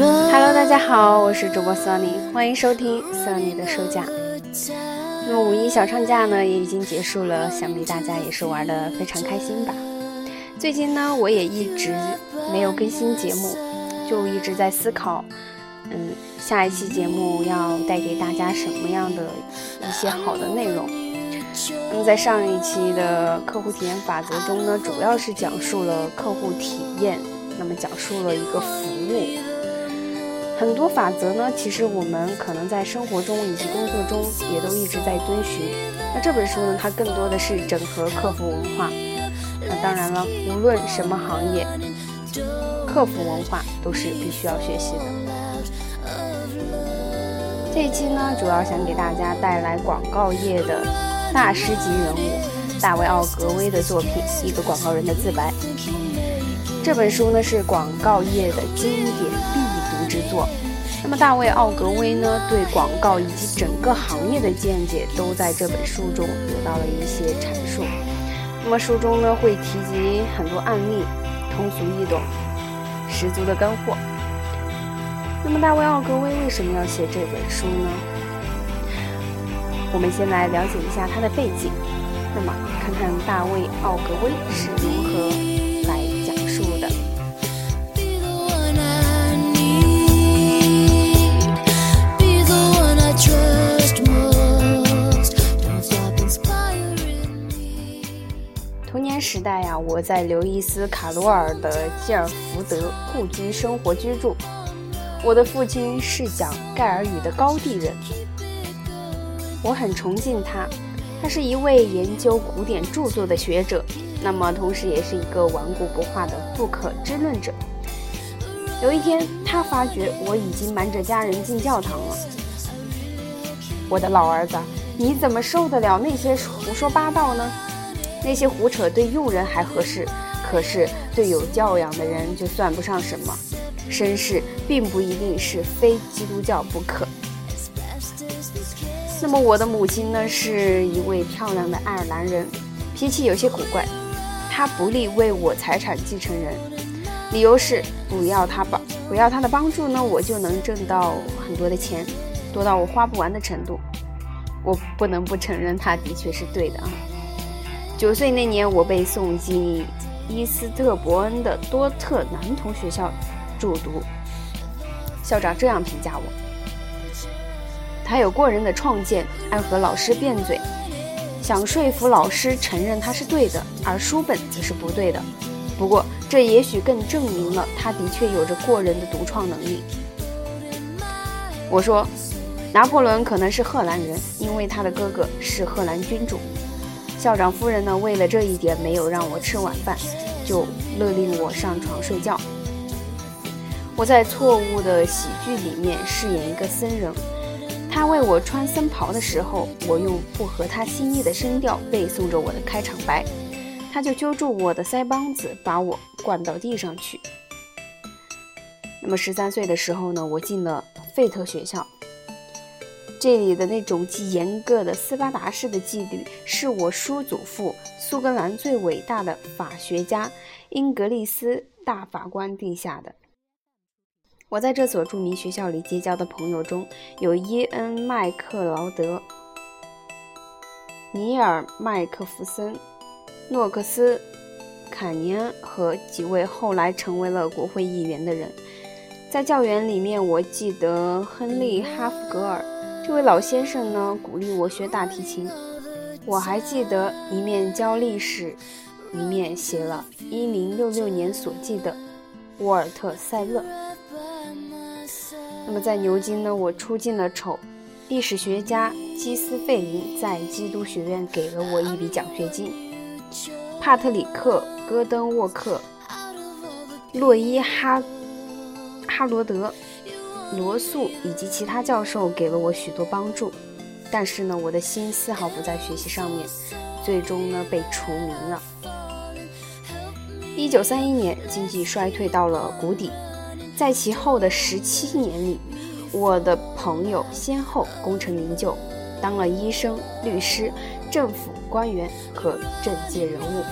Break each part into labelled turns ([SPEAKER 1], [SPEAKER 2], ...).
[SPEAKER 1] Hello，大家好，我是主播 Sunny，欢迎收听 Sunny 的收假。那么五一小长假呢也已经结束了，想必大家也是玩的非常开心吧。最近呢我也一直没有更新节目，就一直在思考，嗯，下一期节目要带给大家什么样的一些好的内容。那么在上一期的客户体验法则中呢，主要是讲述了客户体验，那么讲述了一个服务。很多法则呢，其实我们可能在生活中以及工作中也都一直在遵循。那这本书呢，它更多的是整合客服文化。那当然了，无论什么行业，客服文化都是必须要学习的。这一期呢，主要想给大家带来广告业的大师级人物大卫·奥格威的作品《一个广告人的自白》。这本书呢，是广告业的经典必之作。那么，大卫·奥格威呢，对广告以及整个行业的见解，都在这本书中得到了一些阐述。那么，书中呢，会提及很多案例，通俗易懂，十足的干货。那么，大卫·奥格威为什么要写这本书呢？我们先来了解一下他的背景。那么，看看大卫·奥格威是如何。我在刘易斯·卡罗尔的基尔福德故居生活居住。我的父亲是讲盖尔语的高地人，我很崇敬他。他是一位研究古典著作的学者，那么同时也是一个顽固不化的不可知论者。有一天，他发觉我已经瞒着家人进教堂了。我的老儿子，你怎么受得了那些胡说八道呢？那些胡扯对庸人还合适，可是对有教养的人就算不上什么。绅士并不一定是非基督教不可。那么我的母亲呢，是一位漂亮的爱尔兰人，脾气有些古怪。她不利为我财产继承人，理由是不要她帮，不要她的帮助呢，我就能挣到很多的钱，多到我花不完的程度。我不能不承认，她的确是对的啊。九岁那年，我被送进伊斯特伯恩的多特男童学校就读。校长这样评价我：他有过人的创建，爱和老师辩嘴，想说服老师承认他是对的，而书本则是不对的。不过，这也许更证明了他的确有着过人的独创能力。我说，拿破仑可能是荷兰人，因为他的哥哥是荷兰君主。校长夫人呢，为了这一点没有让我吃晚饭，就勒令我上床睡觉。我在错误的喜剧里面饰演一个僧人，他为我穿僧袍的时候，我用不合他心意的声调背诵着我的开场白，他就揪住我的腮帮子，把我灌到地上去。那么十三岁的时候呢，我进了费特学校。这里的那种既严格的斯巴达式的纪律，是我叔祖父苏格兰最伟大的法学家英格利斯大法官定下的。我在这所著名学校里结交的朋友中有伊恩·麦克劳德、尼尔·麦克弗森、诺克斯·坎尼恩和几位后来成为了国会议员的人。在教员里面，我记得亨利·哈弗格尔。这位老先生呢，鼓励我学大提琴。我还记得一面教历史，一面写了1066年所记的沃尔特·塞勒。那么在牛津呢，我出尽了丑。历史学家基斯费林在基督学院给了我一笔奖学金。帕特里克·戈登沃克、洛伊哈哈罗德。罗素以及其他教授给了我许多帮助，但是呢，我的心丝毫不在学习上面，最终呢被除名了。一九三一年，经济衰退到了谷底，在其后的十七年里，我的朋友先后功成名就，当了医生、律师、政府官员和政界人物，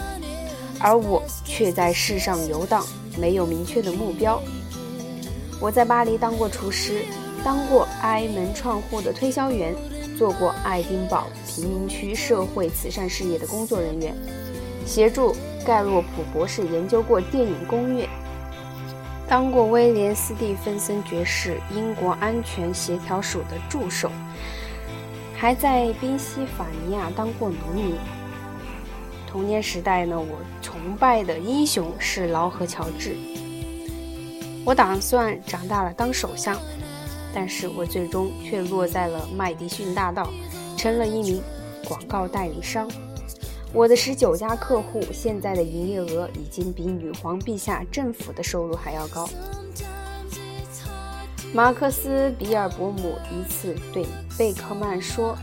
[SPEAKER 1] 而我却在世上游荡，没有明确的目标。我在巴黎当过厨师，当过埃门创户的推销员，做过爱丁堡贫民区社会慈善事业的工作人员，协助盖洛普博士研究过电影工业，当过威廉斯蒂芬森爵士英国安全协调署的助手，还在宾夕法尼亚当过农民。童年时代呢，我崇拜的英雄是劳合乔治。我打算长大了当首相，但是我最终却落在了麦迪逊大道，成了一名广告代理商。我的十九家客户现在的营业额已经比女皇陛下政府的收入还要高。马克思·比尔伯姆一次对贝克曼说：“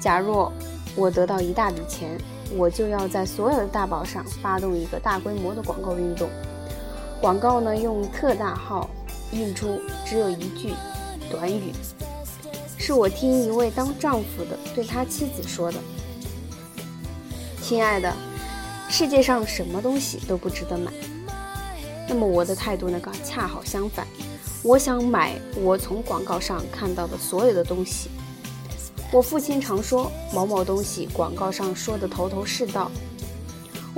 [SPEAKER 1] 假若我得到一大笔钱，我就要在所有的大报上发动一个大规模的广告运动。”广告呢，用特大号印出，只有一句短语，是我听一位当丈夫的对他妻子说的：“亲爱的，世界上什么东西都不值得买。”那么我的态度呢，恰好相反，我想买我从广告上看到的所有的东西。我父亲常说，某某东西广告上说的头头是道。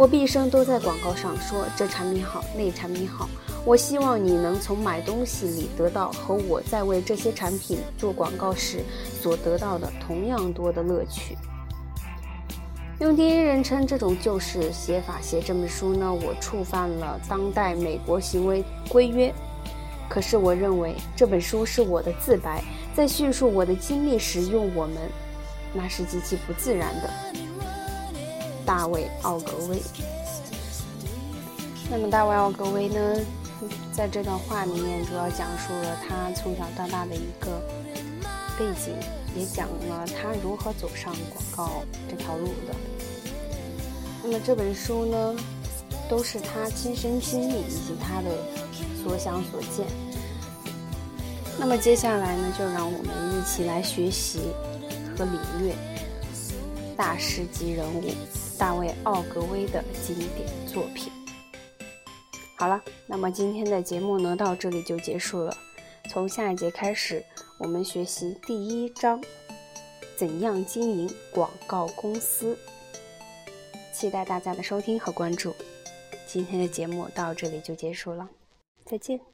[SPEAKER 1] 我毕生都在广告上说这产品好，那产品好。我希望你能从买东西里得到和我在为这些产品做广告时所得到的同样多的乐趣。用第一人称这种旧式写法写这本书呢，我触犯了当代美国行为规约。可是我认为这本书是我的自白，在叙述我的经历时用我们，那是极其不自然的。大卫·奥格威。那么，大卫·奥格威呢，在这段话里面主要讲述了他从小到大的一个背景，也讲了他如何走上广告这条路的。那么这本书呢，都是他亲身经历以及他的所想所见。那么接下来呢，就让我们一起来学习和领略大师级人物。大卫·奥格威的经典作品。好了，那么今天的节目呢，到这里就结束了。从下一节开始，我们学习第一章：怎样经营广告公司。期待大家的收听和关注。今天的节目到这里就结束了，再见。